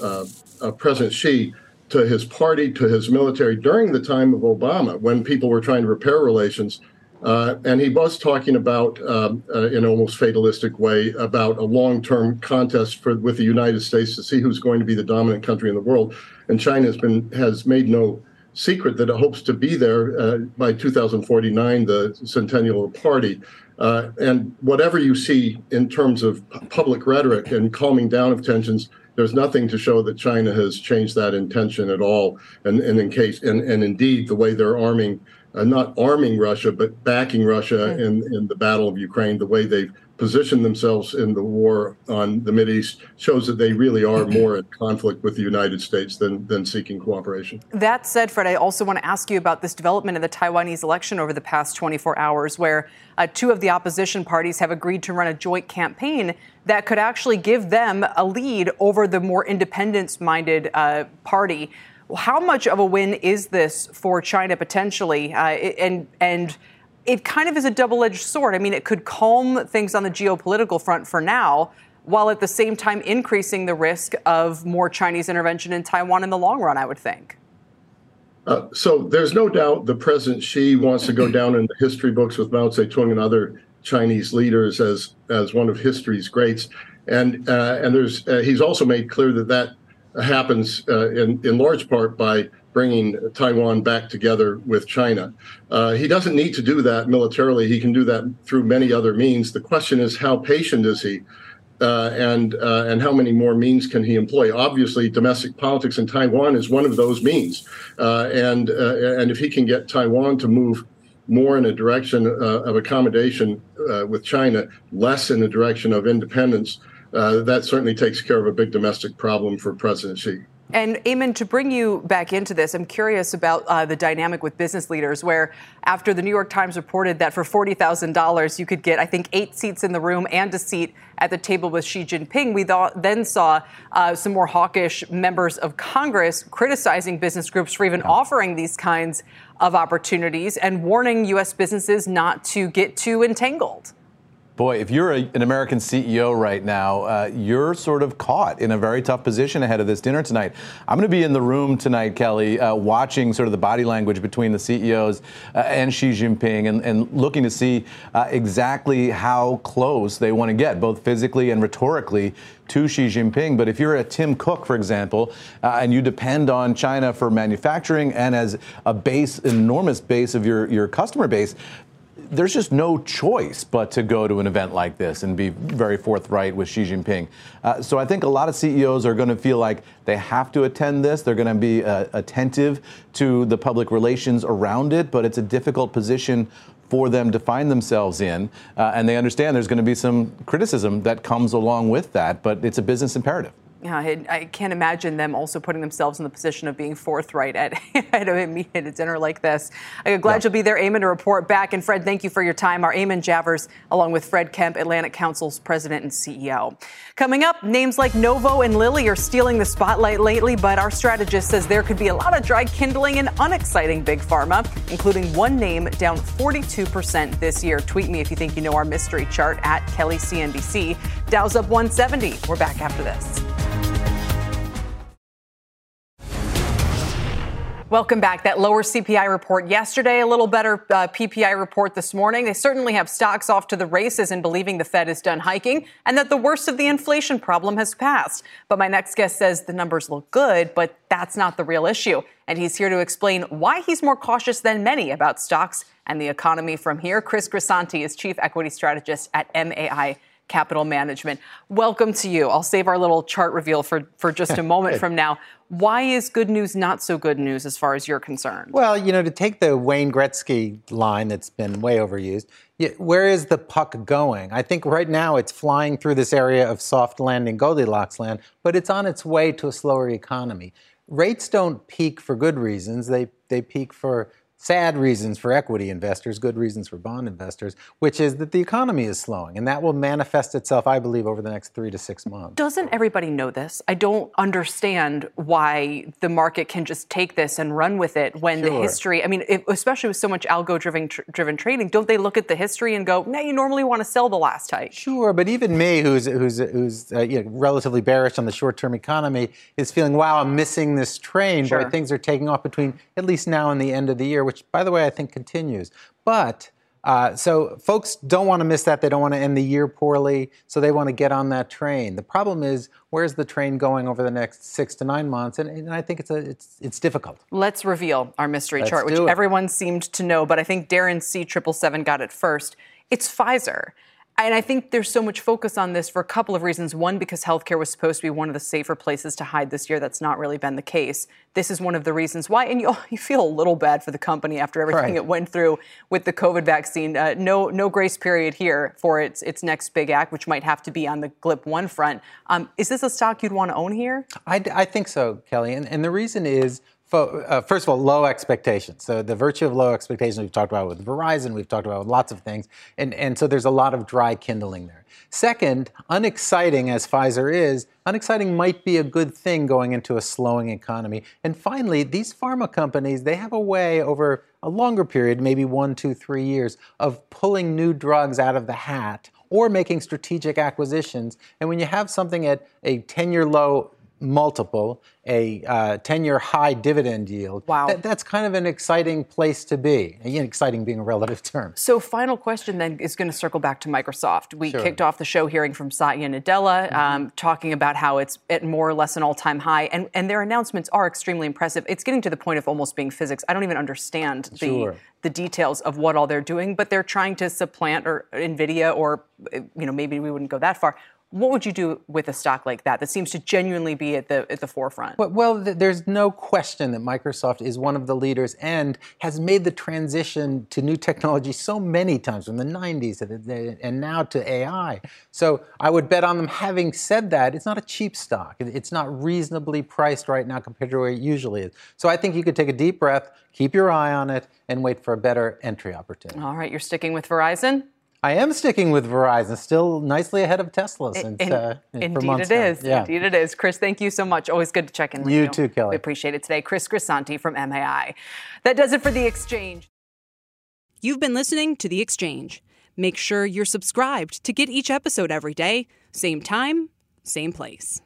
President Xi to his party, to his military during the time of Obama, when people were trying to repair relations. and he was talking about, um, in an almost fatalistic way, about a long-term contest for, with the United States to see who's going to be the dominant country in the world. And China has been has made no secret that it hopes to be there uh, by 2049, the centennial of the party. Uh, and whatever you see in terms of public rhetoric and calming down of tensions, there's nothing to show that China has changed that intention at all. And, and in case, and, and indeed, the way they're arming, uh, not arming Russia, but backing Russia in, in the battle of Ukraine, the way they've position themselves in the war on the East shows that they really are more at conflict with the United States than, than seeking cooperation. That said, Fred, I also want to ask you about this development in the Taiwanese election over the past 24 hours, where uh, two of the opposition parties have agreed to run a joint campaign that could actually give them a lead over the more independence minded uh, party. How much of a win is this for China potentially? Uh, and, and it kind of is a double edged sword. I mean, it could calm things on the geopolitical front for now, while at the same time increasing the risk of more Chinese intervention in Taiwan in the long run, I would think. Uh, so there's no doubt the President Xi wants to go down in the history books with Mao Zedong and other Chinese leaders as as one of history's greats, and uh, and there's uh, he's also made clear that that happens uh, in in large part by bringing Taiwan back together with China. Uh, he doesn't need to do that militarily. He can do that through many other means. The question is, how patient is he? Uh, and uh, and how many more means can he employ? Obviously, domestic politics in Taiwan is one of those means, uh, and uh, and if he can get Taiwan to move more in a direction uh, of accommodation with China, less in the direction of independence, that certainly takes care of a big domestic problem for President Xi. And Eamon, to bring you back into this, I'm curious about uh, the dynamic with business leaders, where after the New York Times reported that for $40,000 you could get, I think, eight seats in the room and a seat at the table with Xi Jinping, we thought, then saw uh, some more hawkish members of Congress criticizing business groups for even offering these kinds of opportunities and warning U.S. businesses not to get too entangled. Boy, if you're a, an American CEO right now, uh, you're sort of caught in a very tough position ahead of this dinner tonight. I'm going to be in the room tonight, Kelly, uh, watching sort of the body language between the CEOs uh, and Xi Jinping and, and looking to see uh, exactly how close they want to get, both physically and rhetorically, to Xi Jinping. But if you're a Tim Cook, for example, uh, and you depend on China for manufacturing and as a base, enormous base of your, your customer base, there's just no choice but to go to an event like this and be very forthright with Xi Jinping. Uh, so I think a lot of CEOs are going to feel like they have to attend this. They're going to be uh, attentive to the public relations around it, but it's a difficult position for them to find themselves in. Uh, and they understand there's going to be some criticism that comes along with that, but it's a business imperative. I, I, can't imagine them also putting themselves in the position of being forthright at, at, a, at a dinner like this. I'm glad yeah. you'll be there, Eamon, to report back. And Fred, thank you for your time. Our Eamon Javers, along with Fred Kempe, Atlantic Council's president and CEO. Coming up, names like Novo and Lilly are stealing the spotlight lately, but our strategist says there could be a lot of dry kindling and unexciting big pharma, including one name down 42% this year. Tweet me if you think you know our mystery chart at Kelly CNBC. Dow's up 170. We're back after this. Welcome back. That lower CPI report yesterday, a little better uh, PPI report this morning. They certainly have stocks off to the races in believing the Fed is done hiking and that the worst of the inflation problem has passed. But my next guest says the numbers look good, but that's not the real issue. And he's here to explain why he's more cautious than many about stocks and the economy from here. Chris Grisanti is chief equity strategist at MAI Capital Management. Welcome to you. I'll save our little chart reveal for, for just a moment from now. Why is good news not so good news as far as you're concerned? Well, you know, to take the Wayne Gretzky line that's been way overused, where is the puck going? I think right now it's flying through this area of soft landing Goldilocks land, but it's on its way to a slower economy. Rates don't peak for good reasons, they, they peak for sad reasons for equity investors, good reasons for bond investors, which is that the economy is slowing. And that will manifest itself, I believe, over the next three to six months. Doesn't everybody know this? I don't understand why the market can just take this and run with it when sure. the history, I mean, it, especially with so much algo driven, tr- driven trading, don't they look at the history and go, no, you normally want to sell the last hike? Sure, but even me, who's, who's, who's uh, you know, relatively bearish on the short term economy, is feeling, wow, I'm missing this train, sure. things are taking off between at least now and the end of the year which, by the way, I think continues. But uh, so folks don't want to miss that. They don't want to end the year poorly, so they want to get on that train. The problem is, where's the train going over the next six to nine months? And, and I think it's a, it's it's difficult. Let's reveal our mystery Let's chart, which everyone seemed to know, but I think Darren C triple seven got it first. It's Pfizer. And I think there's so much focus on this for a couple of reasons. One, because healthcare was supposed to be one of the safer places to hide this year. That's not really been the case. This is one of the reasons why. And you, you feel a little bad for the company after everything right. it went through with the COVID vaccine. Uh, no, no grace period here for its its next big act, which might have to be on the GLP one front. Um, is this a stock you'd want to own here? I, I think so, Kelly. And, and the reason is uh, first of all, low expectations. So the virtue of low expectations we've talked about with Verizon, we've talked about with lots of things, and and so there's a lot of dry kindling there. Second, unexciting as Pfizer is, unexciting might be a good thing going into a slowing economy. And finally, these pharma companies they have a way over a longer period, maybe one, two, three years, of pulling new drugs out of the hat or making strategic acquisitions. And when you have something at a 10-year low multiple, a 10 uh, year high dividend yield. Wow. That, that's kind of an exciting place to be. Again, exciting being a relative term. So, final question then is going to circle back to Microsoft. We sure. kicked off the show hearing from Satya Nadella, mm-hmm. um, talking about how it's at more or less an all time high, and, and their announcements are extremely impressive. It's getting to the point of almost being physics. I don't even understand the, sure. the details of what all they're doing, but they're trying to supplant or NVIDIA, or you know, maybe we wouldn't go that far what would you do with a stock like that that seems to genuinely be at the at the forefront? Well, well, there's no question that Microsoft is one of the leaders and has made the transition to new technology so many times from the 90s and now to AI. So I would bet on them. Having said that, it's not a cheap stock. It's not reasonably priced right now compared to where it usually is. So I think you could take a deep breath, keep your eye on it, and wait for a better entry opportunity. All right, you're sticking with Verizon. I am sticking with Verizon, still nicely ahead of Tesla since in, uh, indeed it is. Yeah. Indeed it is. Chris, thank you so much. Always good to check in with you. You too, Kelly. We appreciate it today. Chris Grisanti from MAI. That does it for The Exchange. You've been listening to The Exchange. Make sure you're subscribed to get each episode every day, same time, same place.